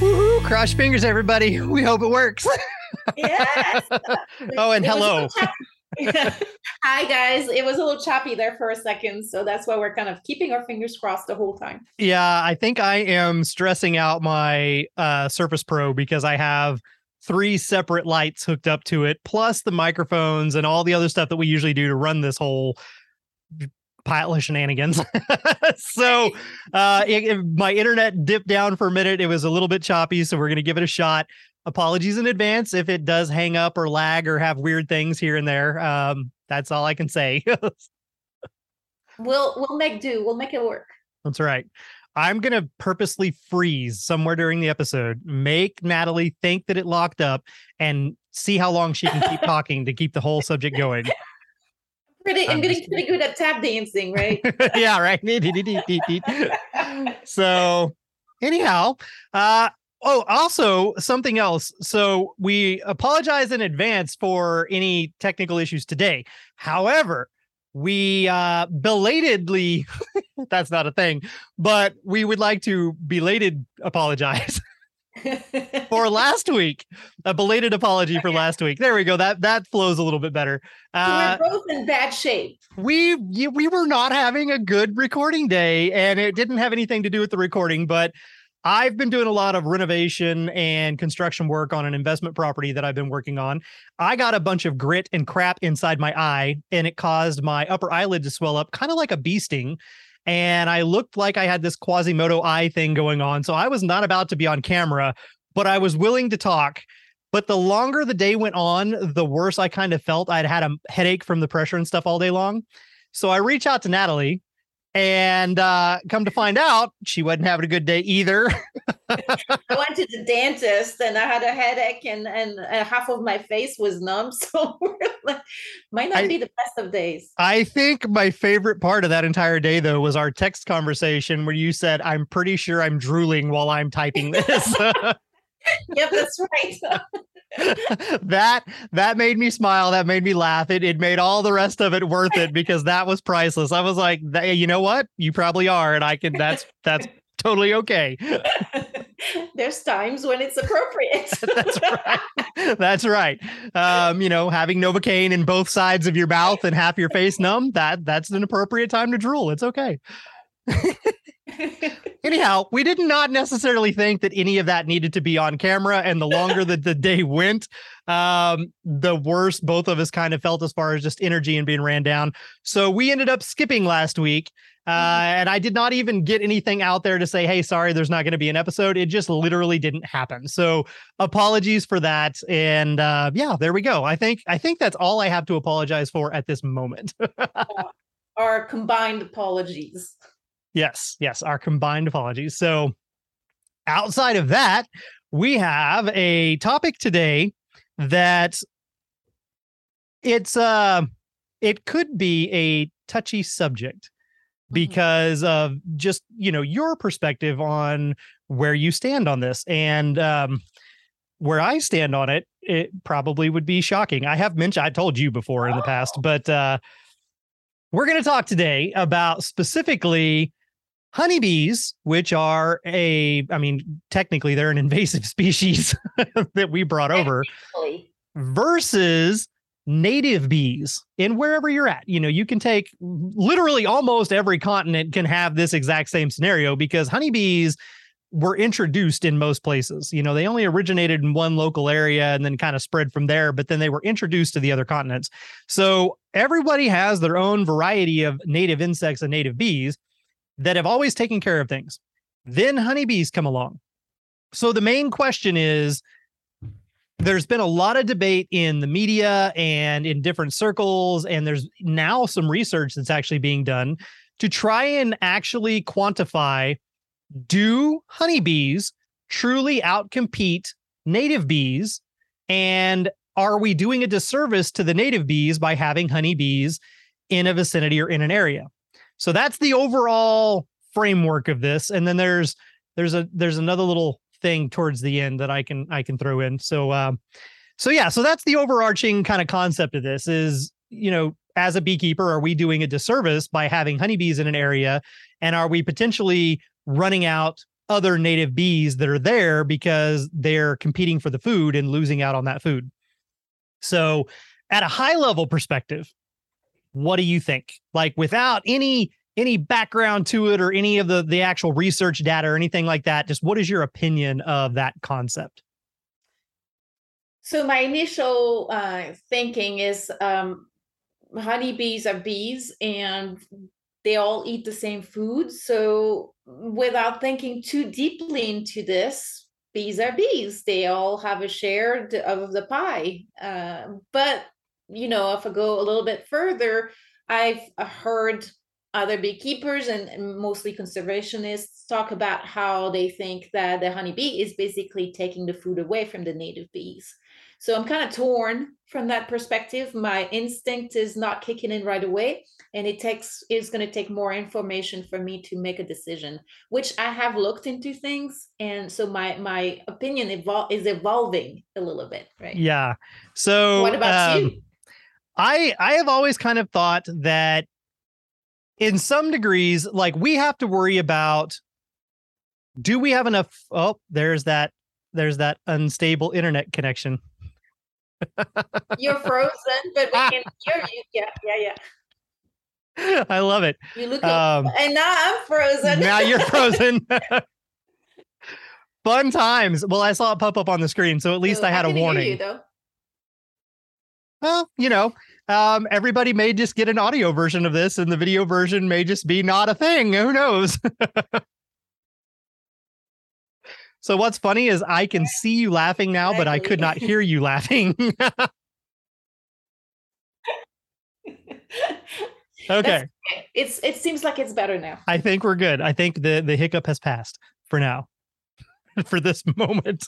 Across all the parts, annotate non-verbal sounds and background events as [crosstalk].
Woohoo! Cross fingers, everybody. [laughs] We hope it works. Yes. [laughs] oh, and It hello. [laughs] Hi guys. It was a little choppy there for a second, so that's why we're kind of keeping our fingers crossed the whole time. Yeah, I think I am stressing out my uh, Surface Pro because I have three separate lights hooked up to it, plus the microphones and all the other stuff that we usually do to run this whole pile of shenanigans. [laughs] so uh, it, it- my internet dipped down for a minute. It was a little bit choppy, so we're going to give it a shot. Apologies in advance if it does hang up or lag or have weird things here and there. Um, that's all I can say. [laughs] We'll we'll make do. We'll make it work. That's right. I'm going to purposely freeze somewhere during the episode, make Nathalie think that it locked up, and see how long she can keep [laughs] talking to keep the whole subject going. Pretty I'm I'm getting pretty good at tap dancing, right? [laughs] yeah, right. so, anyhow, uh, oh, also something else. So, we apologize in advance for any technical issues today. However, we uh belatedly [laughs] that's not a thing but we would like to belated apologize [laughs] for last week. A belated apology for [laughs] last week. There we go. That that flows a little bit better. Uh we're both in bad shape. we we were not having a good recording day and it didn't have anything to do with the recording but I've been doing a lot of renovation and construction work on an investment property that I've been working on. I got a bunch of grit and crap inside my eye and it caused my upper eyelid to swell up kind of like a bee sting and I looked like I had this Quasimodo eye thing going on. So I was not about to be on camera, but I was willing to talk. But the longer the day went on, the worse I kind of felt. I'd had a headache from the pressure and stuff all day long. So I reach out to Nathalie and uh, come to find out she wasn't having a good day either. [laughs] I went to the dentist and I had a headache and and half of my face was numb. [laughs] So like, [laughs] might not I- be the best of days. I think my favorite part of that entire day, though, was our text conversation where you said, I'm pretty sure I'm drooling while I'm typing this. [laughs] Yep, that's right. [laughs] that that made me smile. That made me laugh. It it made all the rest of it worth it because that was priceless. I was like, "Th- you know what? You probably are, and I can. That's that's totally okay. [laughs] There's times when it's appropriate. That's right. That's right. Um, you know, having novocaine in both sides of your mouth and half your face numb. That that's an appropriate time to drool. It's okay. [laughs] Anyhow, we did not necessarily think that any of that needed to be on camera. And the longer that the day went, um, the worse both of us kind of felt as far as just energy and being ran down. So we ended up skipping last week. Uh, and I did not even get anything out there to say, hey, sorry, there's not going to be an episode. It just literally didn't happen. So apologies for that. And uh, yeah, there we go. I think I think that's all I have to apologize for at this moment. [laughs] Our combined apologies. Yes, yes, our combined apologies. So, outside of that, we have a topic today that it's uh it could be a touchy subject Mhm. because of just, you know, your perspective on where you stand on this and um where I stand on it, it probably would be shocking. I have mentioned I told you before in the past, but uh we're going to talk today about specifically honeybees, which are a, I mean, technically they're an invasive [laughs] species [laughs] that we brought over versus native bees and wherever you're at. You know, you can take literally almost every continent can have this exact same scenario because honeybees were introduced in most places. You know, they only originated in one local area and then kind of spread from there, but then they were introduced to the other continents. So everybody has their own variety of native insects and native bees that have always taken care of things. Then honeybees come along. So the main question is there's been a lot of debate in the media and in different circles, and there's now some research that's actually being done to try and actually quantify do honeybees truly outcompete native bees and are we doing a disservice to the native bees by having honeybees in a vicinity or in an area so that's the overall framework of this and then there's there's a there's another little thing towards the end that i can i can throw in so um so yeah so that's the overarching kind of concept of this is you know as a beekeeper are we doing a disservice by having honeybees in an area and are we potentially running out other native bees that are there because they're competing for the food and losing out on that food. So, at a high level perspective, what do you think? Like without any any background to it or any of the the actual research data or anything like that, just what is your opinion of that concept? So my initial uh, thinking is um, honeybees are bees and they all eat the same food. So without thinking too deeply into this, bees are bees. They all have a share of the pie. Uh, but you know, if I go a little bit further, I've heard other beekeepers and mostly conservationists talk about how they think that the honeybee is basically taking the food away from the native bees. So I'm kind of torn from that perspective. My instinct is not kicking in right away, and it takes it's going to take more information for me to make a decision. Which I have looked into things, and so my my opinion evol- is evolving a little bit. Right? Yeah. So what about um, you? I I have always kind of thought that in some degrees, like we have to worry about do we have enough oh there's that there's that unstable internet connection you're frozen, but we can [laughs] hear you. Yeah, yeah, yeah. I love it. You look um, and now I'm frozen. now you're frozen. [laughs] Fun times. Well, I saw it pop up on the screen, so at least I had a warning. You, well, you know, um, everybody may just get an audio version of this, and the video version may just be not a thing. Who knows? [laughs] So what's funny is I can see you laughing now, but I could not hear you laughing. [laughs] [laughs] okay. It's it seems like it's better now. I think we're good. I think the the hiccup has passed for now. for this moment.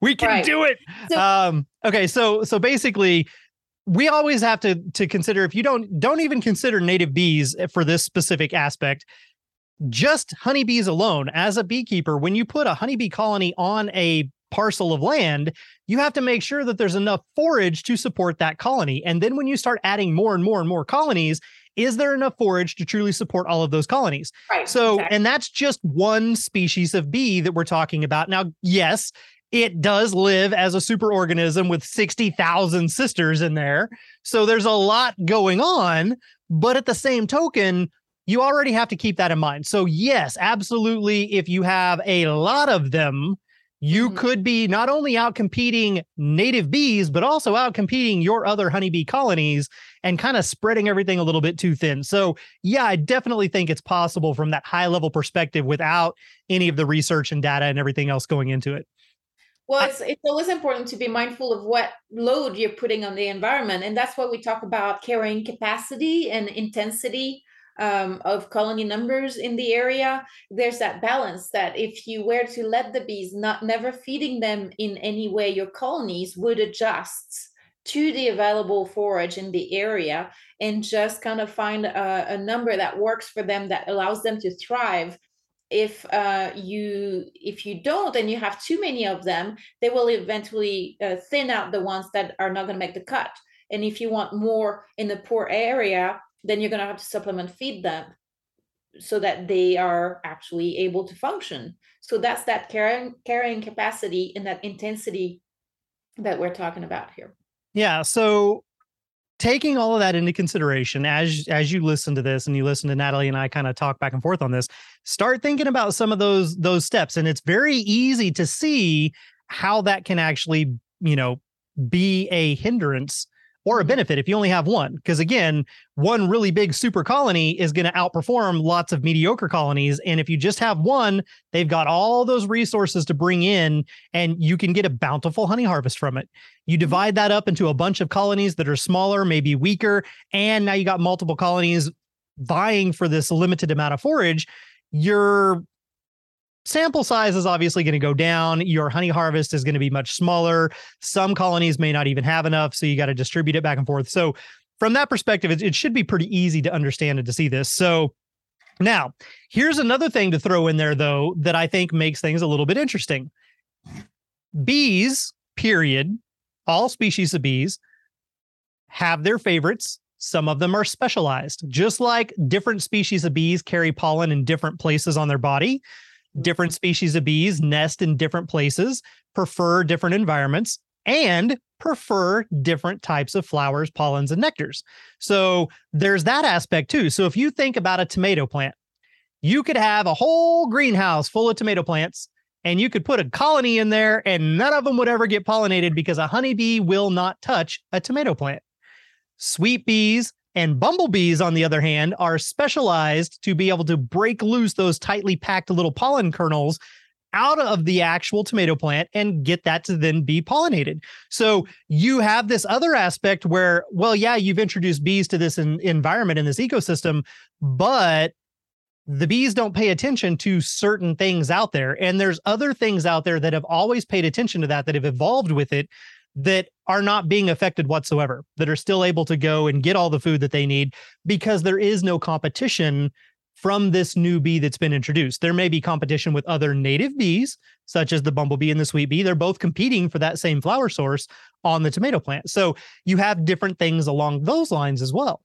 We can right. do it. So, um okay, so so basically we always have to to consider if you don't don't even consider native bees eh, for this specific aspect just honeybees alone, as a beekeeper, when you put a honeybee colony on a parcel of land, you have to make sure that there's enough forage to support that colony. And then when you start adding more and more and more colonies, is there enough forage to truly support all of those colonies? Right. So, exactly. and that's just one species of bee that we're talking about. Now, yes, it does live as a superorganism with 60,000 sisters in there. So there's a lot going on. But at the same token, you already have to keep that in mind. So, yes, absolutely. If you have a lot of them, you mm-hmm. could be not only out competing native bees, but also out competing your other honeybee colonies and kind of spreading everything a little bit too thin. So, yeah, I definitely think it's possible from that high level perspective without any of the research and data and everything else going into it. Well, it's, it's always important to be mindful of what load you're putting on the environment. And that's why we talk about carrying capacity and intensity um, of colony numbers in the area, there's that balance that if you were to let the bees not never feeding them in any way, your colonies would adjust to the available forage in the area and just kind of find a, a number that works for them that allows them to thrive if uh, you if you don't and you have too many of them they will eventually uh, thin out the ones that are not going to make the cut and if you want more in the poor area then you're going to have to supplement feed them so that they are actually able to function. So that's that carrying carrying capacity and that intensity that we're talking about here. Yeah. So taking all of that into consideration as as you listen to this and you listen to Nathalie and I kind of talk back and forth on this, start thinking about some of those those steps. And it's very easy to see how that can actually, you know, be a hindrance or a benefit if you only have one. Because again, one really big super colony is going to outperform lots of mediocre colonies. And if you just have one, they've got all those resources to bring in and you can get a bountiful honey harvest from it. You mm-hmm. divide that up into a bunch of colonies that are smaller, maybe weaker, and now you got multiple colonies vying for this limited amount of forage. You're sample size is obviously going to go down. Your honey harvest is going to be much smaller. Some colonies may not even have enough. So you got to distribute it back and forth. So, from that perspective, it, it should be pretty easy to understand and to see this. So, now here's another thing to throw in there, though, that I think makes things a little bit interesting. Bees, period, all species of bees have their favorites. Some of them are specialized, just like different species of bees carry pollen in different places on their body different species of bees nest in different places, prefer different environments, and prefer different types of flowers, pollens, and nectars. So there's that aspect too. So if you think about a tomato plant, you could have a whole greenhouse full of tomato plants and you could put a colony in there and none of them would ever get pollinated because a honeybee will not touch a tomato plant. Sweat bees and bumblebees, on the other hand, are specialized to be able to break loose those tightly packed little pollen kernels out of the actual tomato plant and get that to then be pollinated. So you have this other aspect where, well, yeah, you've introduced bees to this in, environment in this ecosystem, but the bees don't pay attention to certain things out there. And there's other things out there that have always paid attention to that, that have evolved with it that are not being affected whatsoever, that are still able to go and get all the food that they need because there is no competition from this new bee that's been introduced. There may be competition with other native bees, such as the bumblebee and the sweat bee. They're both competing for that same flower source on the tomato plant. So you have different things along those lines as well.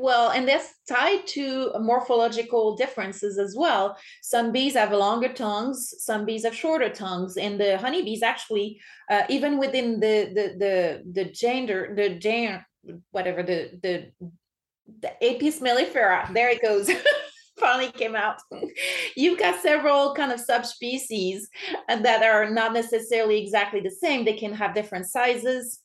Well, and that's tied to morphological differences as well. Some bees have longer tongues, some bees have shorter tongues, and the honeybees actually, uh, even within the the the the gender, the gender, whatever the the the Apis mellifera, there it goes. [laughs] finally came out. You've got several kind of subspecies that are not necessarily exactly the same. They can have different sizes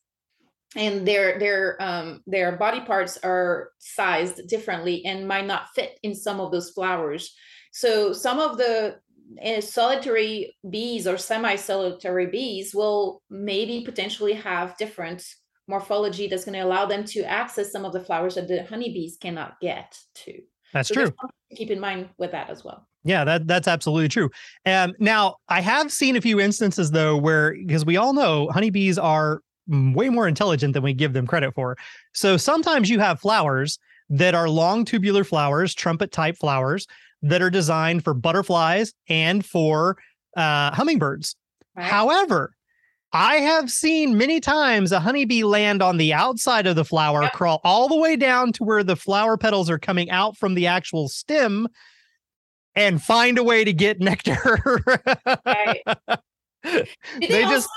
and their their um, their body parts are sized differently and might not fit in some of those flowers. So some of the uh, solitary bees or semi-solitary bees will maybe potentially have different morphology that's going to allow them to access some of the flowers that the honeybees cannot get to. That's so true. Keep in mind with that as well. Yeah, that that's absolutely true. Um, now I have seen a few instances though where because we all know honeybees are way more intelligent than we give them credit for. So sometimes you have flowers that are long tubular flowers, trumpet type flowers that are designed for butterflies and for uh, hummingbirds. Right. However, I have seen many times a honeybee land on the outside of the flower, yep. crawl all the way down to where the flower petals are coming out from the actual stem and find a way to get [laughs] nectar. right. They, they just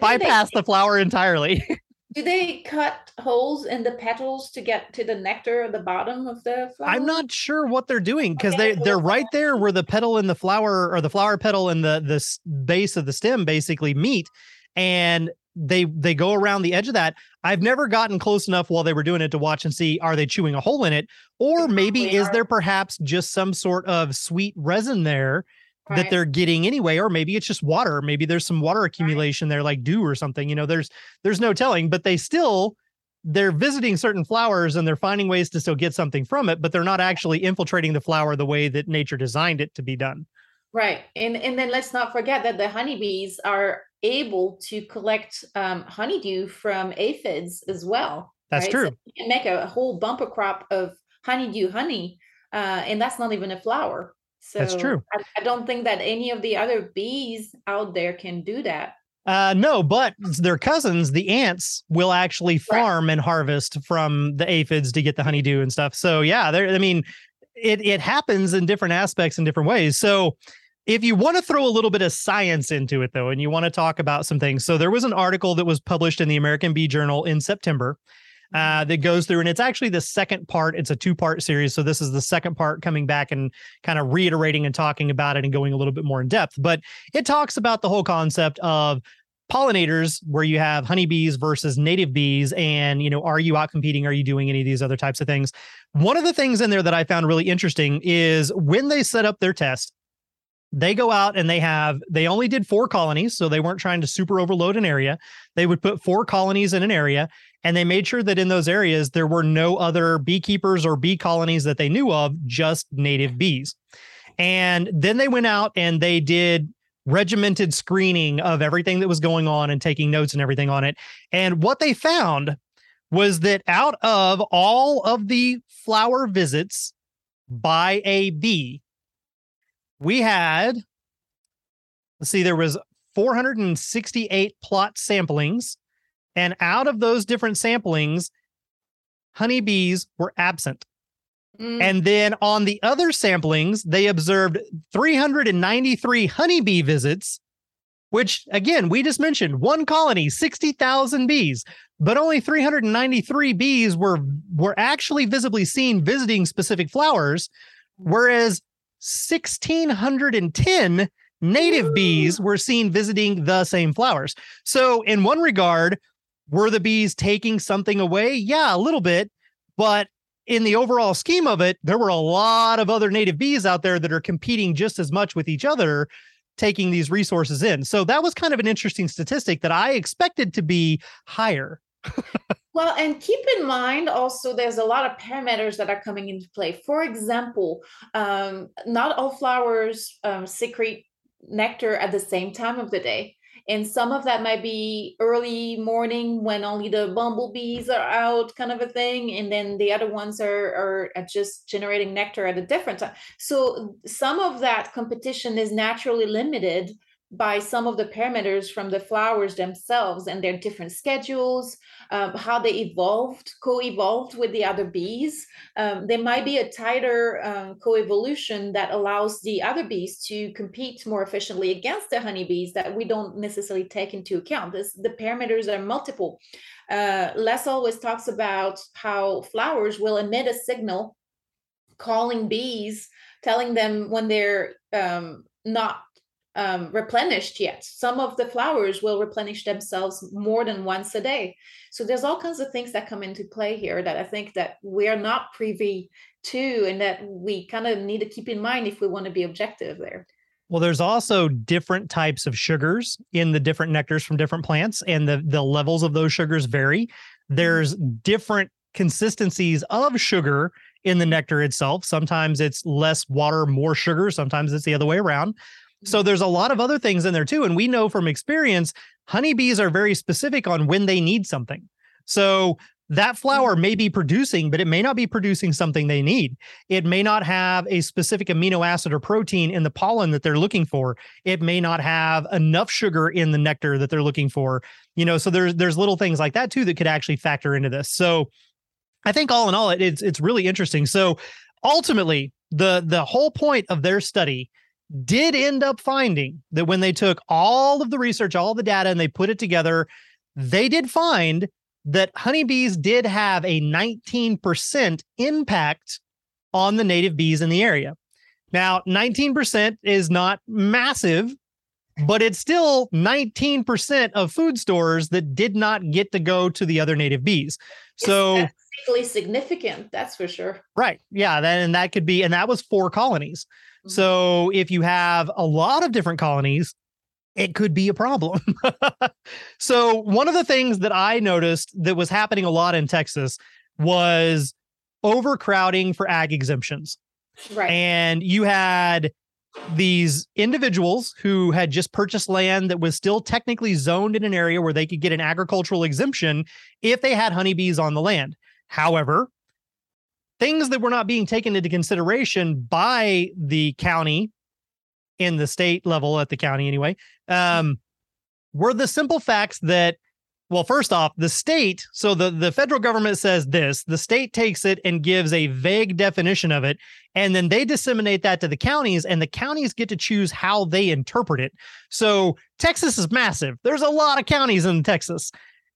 bypass they, the flower entirely. [laughs] do they cut holes in the petals to get to the nectar at the bottom of the flower? I'm not sure what they're doing because okay, they they're right there where the petal and the flower or the flower petal and the the base of the stem basically meet, and they they go around the edge of that. I've never gotten close enough while they were doing it to watch and see are they chewing a hole in it, or maybe is there perhaps just some sort of sweet resin there right. that they're getting anyway or maybe it's just water maybe there's some water accumulation right. there like dew or something you know there's there's no telling but they still they're visiting certain flowers and they're finding ways to still get something from it but they're not actually infiltrating the flower the way that nature designed it to be done right and and then let's not forget that the honeybees are able to collect um, honeydew from aphids as well that's right? true so you can make a, a, whole bumper crop of honeydew honey uh, and that's not even a flower so That's true. I, I don't think that any of the other bees out there can do that. Uh, no, but their cousins, the ants, will actually farm right. and harvest from the aphids to get the honeydew and stuff. So yeah, there. I mean, it it happens in different aspects in different ways. So if you want to throw a little bit of science into it though, and you want to talk about some things, so there was an article that was published in the American Bee Journal in September uh, that goes through, and it's actually the second part. It's a two part series. So this is the second part coming back and kind of reiterating and talking about it and going a little bit more in depth. But it talks about the whole concept of pollinators where you have honeybees versus native bees and you know are you out competing are you doing any of these other types of things one of the things in there that i found really interesting is when they set up their test they go out and they have they only did four colonies so they weren't trying to super overload an area they would put four colonies in an area and they made sure that in those areas there were no other beekeepers or bee colonies that they knew of, just native bees. And then they went out and they did regimented screening of everything that was going on and taking notes and everything on it. And what they found was that out of all of the flower visits by a bee, we had, let's see, there was 468 plot samplings. And out of those different samplings, honeybees were absent. Mm. And then on the other samplings, they observed 393 honeybee visits, which again, we just mentioned one colony, 60,000 bees, but only 393 bees were, were actually visibly seen visiting specific flowers, whereas 1,610 native Ooh. bees were seen visiting the same flowers. So, in one regard, were the bees taking something away? Yeah, a little bit. But in the overall scheme of it, there were a lot of other native bees out there that are competing just as much with each other, taking these resources in. So that was kind of an interesting statistic that I expected to be higher. well, and keep in mind also, there's a lot of parameters that are coming into play. For example, um, not all flowers um, secrete nectar at the same time of the day and some of that might be early morning when only the bumblebees are out kind of a thing and then the other ones are, are just generating nectar at a different time so some of that competition is naturally limited by some of the parameters from the flowers themselves and their different schedules, um, how they evolved, co-evolved with the other bees. Um, there might be a tighter um, co-evolution that allows the other bees to compete more efficiently against the honeybees that we don't necessarily take into account. This, the parameters are multiple. Uh, Les always talks about how flowers will emit a signal calling bees, telling them when they're um, not um, replenished yet. Some of the flowers will replenish themselves more than once a day. So there's all kinds of things that come into play here that I think that we're not privy to and that we kind of need to keep in mind if we want to be objective there. Well, there's also different types of sugars in the different nectars from different plants, and the, the levels of those sugars vary. There's different consistencies of sugar in the nectar itself. Sometimes it's less water, more sugar. Sometimes it's the other way around. So there's a lot of other things in there too. And we know from experience, honeybees are very specific on when they need something. So that flower mm-hmm. may be producing, but it may not be producing something they need. It may not have a specific amino acid or protein in the pollen that they're looking for. It may not have enough sugar in the nectar that they're looking for. You know, so there's there's little things like that too that could actually factor into this. So I think all in all, it, it's it's really interesting. So ultimately, the the whole point of their study did end up finding that when they took all of the research, all the data, and they put it together, they did find that honeybees did have a 19% impact on the native bees in the area. Now, 19% is not massive, but it's still 19% of food stores that did not get to go to the other native bees. So, significant, that's for sure. Right. Yeah. That, and that could be, and that was four colonies. Mm-hmm. So if you have a lot of different colonies, it could be a problem. [laughs] so one of the things that I noticed that was happening a lot in Texas was overcrowding for ag exemptions. Right. And you had these individuals who had just purchased land that was still technically zoned in an area where they could get an agricultural exemption if they had honeybees on the land. However, things that were not being taken into consideration by the county in the state level at the county anyway um, were the simple facts that well first off the state so the, the federal government says this the state takes it and gives a vague definition of it and then they disseminate that to the counties and the counties get to choose how they interpret it. So texas is massive. There's a lot of counties in texas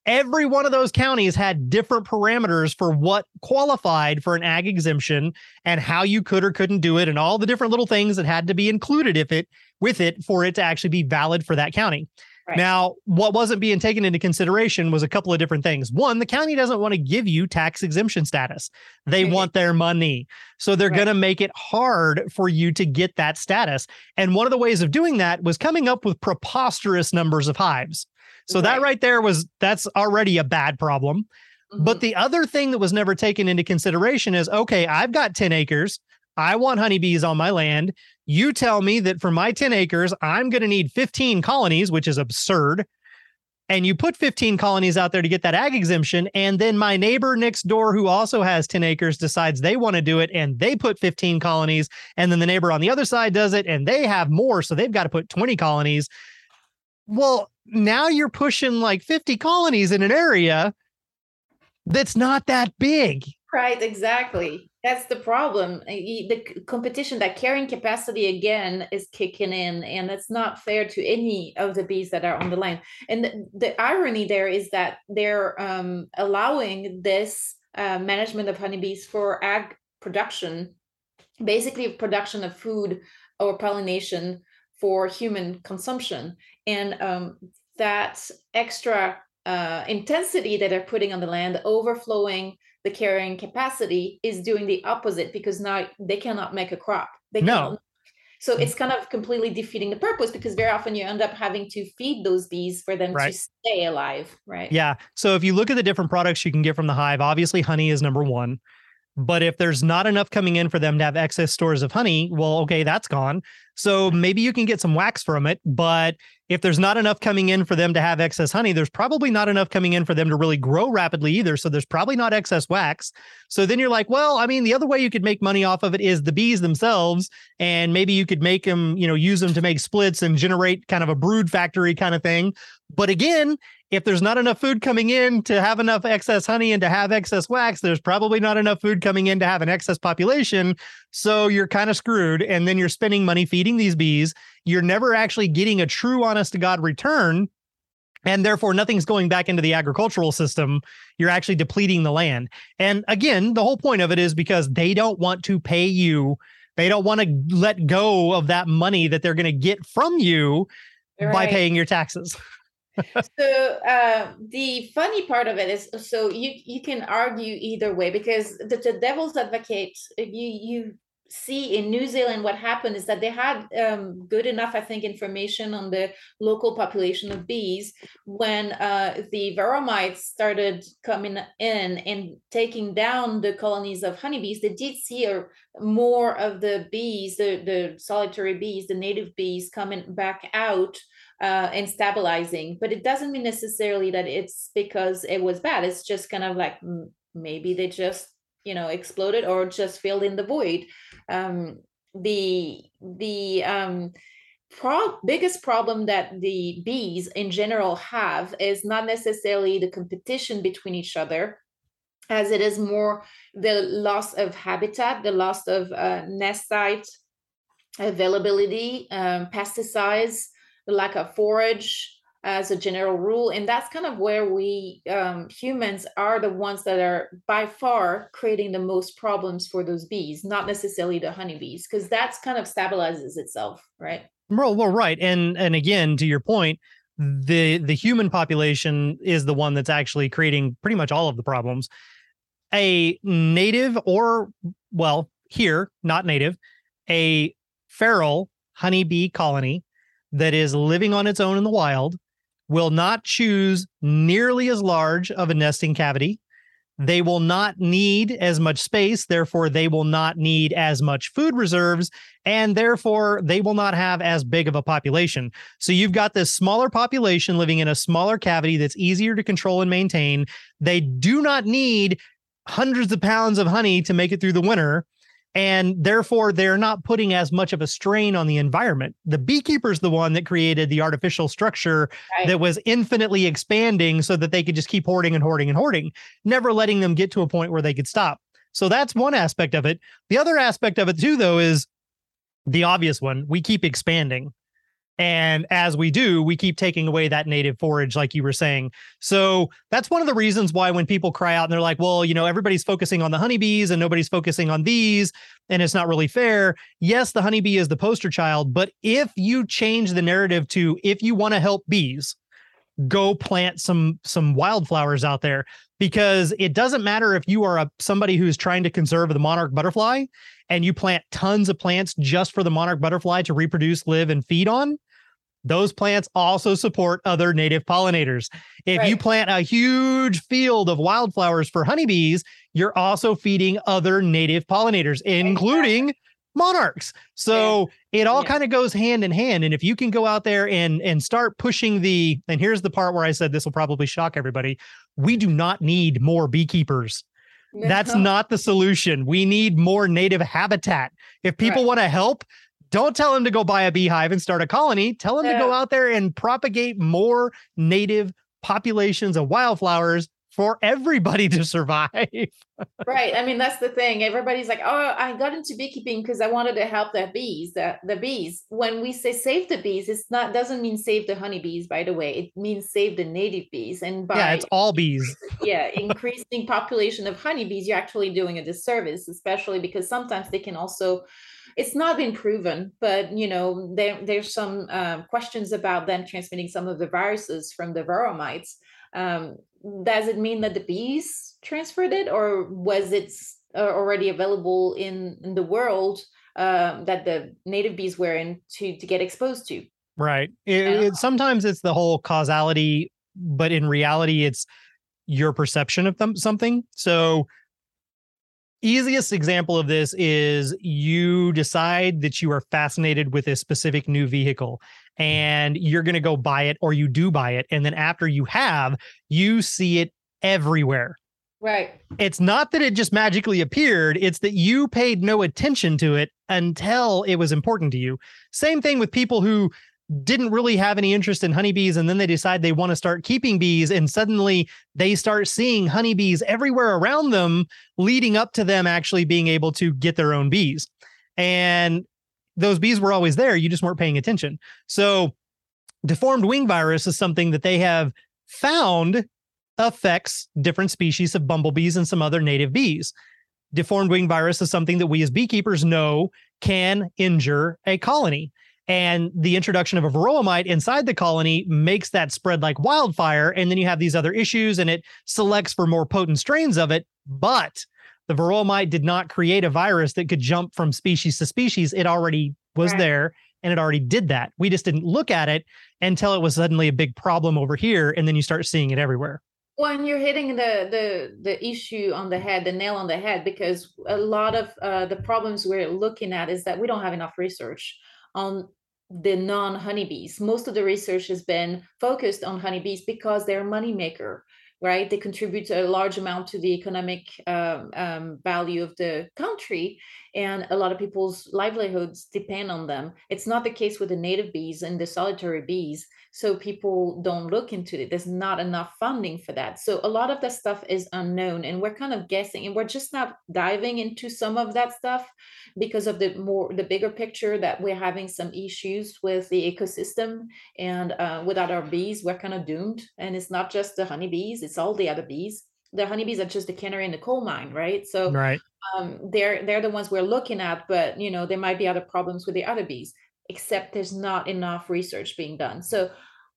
every one of those counties had different parameters for what qualified for an ag exemption and how you could or couldn't do it and all the different little things that had to be included if it with it for it to actually be valid for that county. Right. Now, what wasn't being taken into consideration was a couple of different things. One, the county doesn't want to give you tax exemption status. They want their money. So they're right. going to make it hard for you to get that status. And one of the ways of doing that was coming up with preposterous numbers of hives. So right. that right there was that's already a bad problem. Mm-hmm. But the other thing that was never taken into consideration is okay, I've got 10 acres. I want honeybees on my land. You tell me that for my 10 acres, I'm going to need 15 colonies, which is absurd. And you put 15 colonies out there to get that ag exemption. And then my neighbor next door, who also has 10 acres, decides they want to do it and they put 15 colonies. And then the neighbor on the other side does it and they have more. So they've got to put 20 colonies. Well, now you're pushing like 50 colonies in an area that's not that big. Right, exactly. That's the problem. The competition, that carrying capacity again is kicking in, and it's not fair to any of the bees that are on the line. And the, the irony there is that they're um, allowing this uh, management of honeybees for ag production, basically production of food or pollination for human consumption. And um, that extra uh, intensity that they're putting on the land, overflowing the carrying capacity, is doing the opposite because now they cannot make a crop. They no. Cannot. So it's kind of completely defeating the purpose because very often you end up having to feed those bees for them right. to stay alive, right? Yeah. So if you look at the different products you can get from the hive, obviously honey is number one. But if there's not enough coming in for them to have excess stores of honey, well, okay, that's gone. So maybe you can get some wax from it. But if there's not enough coming in for them to have excess honey, there's probably not enough coming in for them to really grow rapidly either. So there's probably not excess wax. So then you're like, well, I mean, the other way you could make money off of it is the bees themselves. And maybe you could make them, you know, use them to make splits and generate kind of a brood factory kind of thing. But again, if there's not enough food coming in to have enough excess honey and to have excess wax, there's probably not enough food coming in to have an excess population. So you're kind of screwed. And then you're spending money feeding these bees. You're never actually getting a true honest to God return. And therefore, nothing's going back into the agricultural system. You're actually depleting the land. And again, the whole point of it is because they don't want to pay you. They don't want to let go of that money that they're going to get from you right. by paying your taxes. [laughs] so uh, the funny part of it is so you you can argue either way because the, the devil's advocate you you see in New Zealand what happened is that they had um, good enough I think information on the local population of bees when uh, the varroa mites started coming in and taking down the colonies of honeybees. They did see a, more of the bees the the solitary bees the native bees coming back out uh, and stabilizing. But it doesn't mean necessarily that it's because it was bad. It's just kind of like maybe they just you know exploded or just filled in the void. Um, the the um, pro- biggest problem that the bees in general have is not necessarily the competition between each other as it is more the loss of habitat the loss of uh, nest site availability um, pesticides the lack of forage as a general rule and that's kind of where we um, humans are the ones that are by far creating the most problems for those bees not necessarily the honeybees because that's kind of stabilizes itself right? Well, well right and and again to your point the the human population is the one that's actually creating pretty much all of the problems. A native or well here not native a feral honeybee colony that is living on its own in the wild will not choose nearly as large of a nesting cavity. They will not need as much space. Therefore, they will not need as much food reserves. And therefore, they will not have as big of a population. So you've got this smaller population living in a smaller cavity that's easier to control and maintain. They do not need hundreds of pounds of honey to make it through the winter and therefore they're not putting as much of a strain on the environment. The beekeeper's the one that created the artificial structure right. that was infinitely expanding so that they could just keep hoarding and hoarding and hoarding, never letting them get to a point where they could stop. So that's one aspect of it. The other aspect of it too though is the obvious one. We keep expanding. And as we do, we keep taking away that native forage, like you were saying. So that's one of the reasons why when people cry out and they're like, well, you know, everybody's focusing on the honeybees and nobody's focusing on these, and it's not really fair. Yes, the honeybee is the poster child, but if you change the narrative to if you want to help bees, go plant some some wildflowers out there because it doesn't matter if you are a somebody who's trying to conserve the monarch butterfly and you plant tons of plants just for the monarch butterfly to reproduce, live and feed on those plants also support other native pollinators. If right. you plant a huge field of wildflowers for honeybees, you're also feeding other native pollinators, including exactly. monarchs. So yeah. it all yeah. kind of goes hand in hand. And if you can go out there and and start pushing the, and here's the part where I said this will probably shock everybody. We do not need more beekeepers. No. That's not the solution. We need more native habitat. If people right. want to help, don't tell them to go buy a beehive and start a colony. Tell them to go out there and propagate more native populations of wildflowers for everybody to survive. [laughs] right. I mean, that's the thing. Everybody's like, oh, I got into beekeeping because I wanted to help the bees, the, the bees. When we say save the bees, it's not doesn't mean save the honeybees, by the way. It means save the native bees. And by yeah, it's all bees. yeah, increasing population of honeybees, you're actually doing a disservice, especially because sometimes they can also it's not been proven, but you know there there's some um, questions about them transmitting some of the viruses from the varroa mites. Um, does it mean that the bees transferred it or was it uh, already available in, in the world um, that the native bees were in to, to get exposed to? Right. It, it, sometimes it's the whole causality but in reality it's your perception of them, something. So easiest example of this is you decide that you are fascinated with a specific new vehicle and you're going to go buy it or you do buy it. And then after you have you see it everywhere. Right. It's not that it just magically appeared it's that you paid no attention to it until it was important to you. Same thing with people who didn't really have any interest in honeybees and then they decide they want to start keeping bees and suddenly they start seeing honeybees everywhere around them leading up to them actually being able to get their own bees. And those bees were always there you just weren't paying attention. So deformed wing virus is something that they have found affects different species of bumblebees and some other native bees. Deformed wing virus is something that we as beekeepers know can injure a colony and the introduction of a varroa mite inside the colony makes that spread like wildfire. And then you have these other issues and it selects for more potent strains of it. But the varroa mite did not create a virus that could jump from species to species. It already was right. there and it already did that. We just didn't look at it until it was suddenly a big problem over here. And then you start seeing it everywhere. When you're hitting the the the issue on the head, the nail on the head, because a lot of uh, the problems we're looking at is that we don't have enough research on the non-honeybees. Most of the research has been focused on honeybees because they're a moneymaker, right? They contribute a large amount to the economic um, um, value of the country, and a lot of people's livelihoods depend on them. It's not the case with the native bees and the solitary bees so people don't look into it. There's not enough funding for that. So a lot of that stuff is unknown and we're kind of guessing and we're just not diving into some of that stuff because of the more the bigger picture that we're having some issues with the ecosystem. And uh, without our bees we're kind of doomed. And it's not just the honeybees it's all the other bees. The honeybees are just the canary in the coal mine right? So right um, they're they're the ones we're looking at but you know there might be other problems with the other bees except there's not enough research being done. So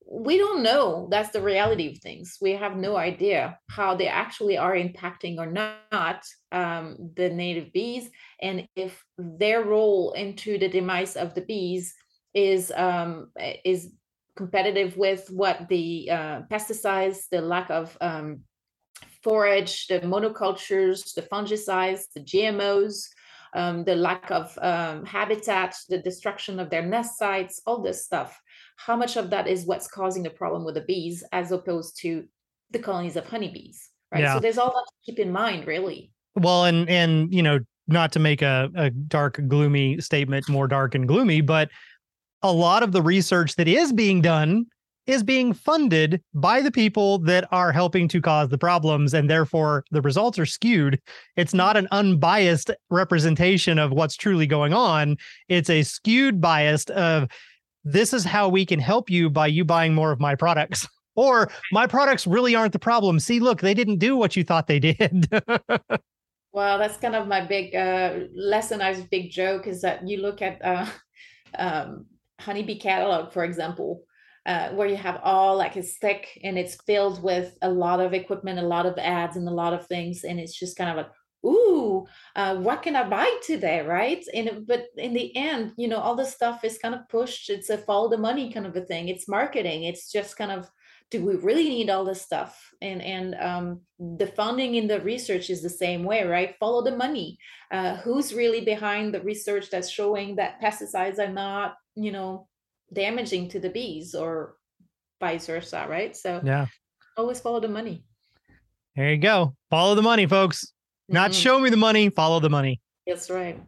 we don't know. That's the reality of things. We have no idea how they actually are impacting or not um, the native bees and if their role into the demise of the bees is um, is competitive with what the uh, pesticides the lack of um, forage the monocultures the fungicides the gmos um, the lack of um, habitat the destruction of their nest sites all this stuff. How much of that is what's causing the problem with the bees as opposed to the colonies of honeybees right? Yeah. so there's all that to keep in mind really. Well and and you know not to make a, a dark gloomy statement more dark and gloomy but a lot of the research that is being done is being funded by the people that are helping to cause the problems and therefore the results are skewed it's not an unbiased representation of what's truly going on it's a skewed bias of this is how we can help you by you buying more of my products. [laughs] Or my products really aren't the problem. See, look, they didn't do what you thought they did. [laughs] well, that's kind of my big uh, lesson. I was big joke is that you look at uh, [laughs] um, honeybee catalog, for example, uh, where you have all like it's thick and it's filled with a lot of equipment, a lot of ads, and a lot of things, and it's just kind of like ooh uh, what can i buy today? Right? And but in the end you know all this stuff is kind of pushed. It's a follow the money kind of a thing. It's marketing. It's just kind of do we really need all this stuff? And and um, the funding in the research is the same way right? Follow the money. Uh, who's really behind the research that's showing that pesticides are not you know damaging to the bees or vice versa right so yeah always follow the money there you go follow the money folks not mm-hmm. show me the money follow the money that's right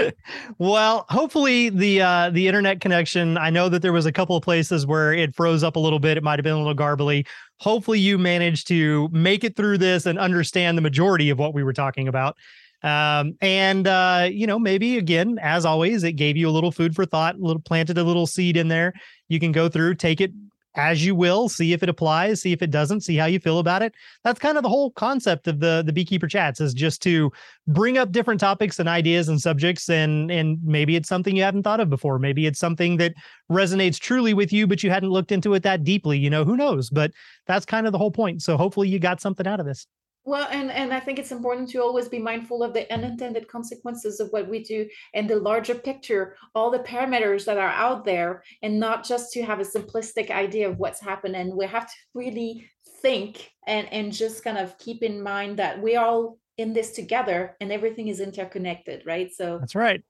[laughs] well, hopefully the uh, the internet connection. I know that there was a couple of places where it froze up a little bit. It might have been a little garbly. Hopefully, you managed to make it through this and understand the majority of what we were talking about. Um, and uh, you know, maybe again, as always, it gave you a little food for thought. A little planted a little seed in there. You can go through, take it, as you will, see if it applies, see if it doesn't, see how you feel about it. That's kind of the whole concept of the the beekeeper chats is just to bring up different topics and ideas and subjects and and maybe it's something you haven't thought of before. Maybe it's something that resonates truly with you but you hadn't looked into it that deeply, you know, who knows? But that's kind of the whole point. So hopefully you got something out of this. Well, and and I think it's important to always be mindful of the unintended consequences of what we do and the larger picture, all the parameters that are out there, and not just to have a simplistic idea of what's happening. We have to really think and and just kind of keep in mind that we all in this together and everything is interconnected, right? So That's right.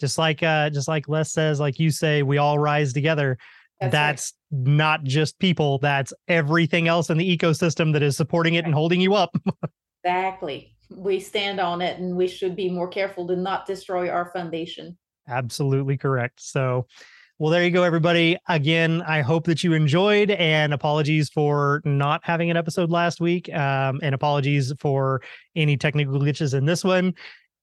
Just like uh just like Les says, like you say, we all rise together. That's, that's right. not just people, that's everything else in the ecosystem that is supporting it and holding you up. [laughs] exactly. We stand on it and we should be more careful to not destroy our foundation. Absolutely correct. So, well, there you go, everybody. Again, I hope that you enjoyed, and apologies for not having an episode last week, um, and apologies for any technical glitches in this one.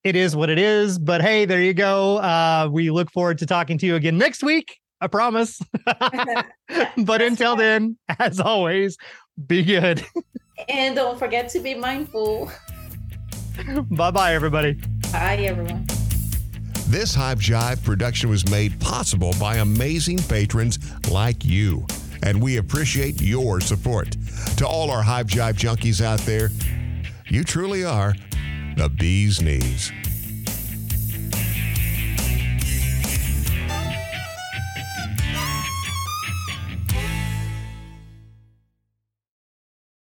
It is what it is, but hey, there you go. Uh, we look forward to talking to you again next week. I promise. [laughs] [laughs] but until then, as always, be good. [laughs] and don't forget to be mindful. bye bye, everybody. Bye, everyone. This Hive Jive production was made possible by amazing patrons like you, and we appreciate your support. To all our Hive Jive junkies out there, you truly are the bee's knees.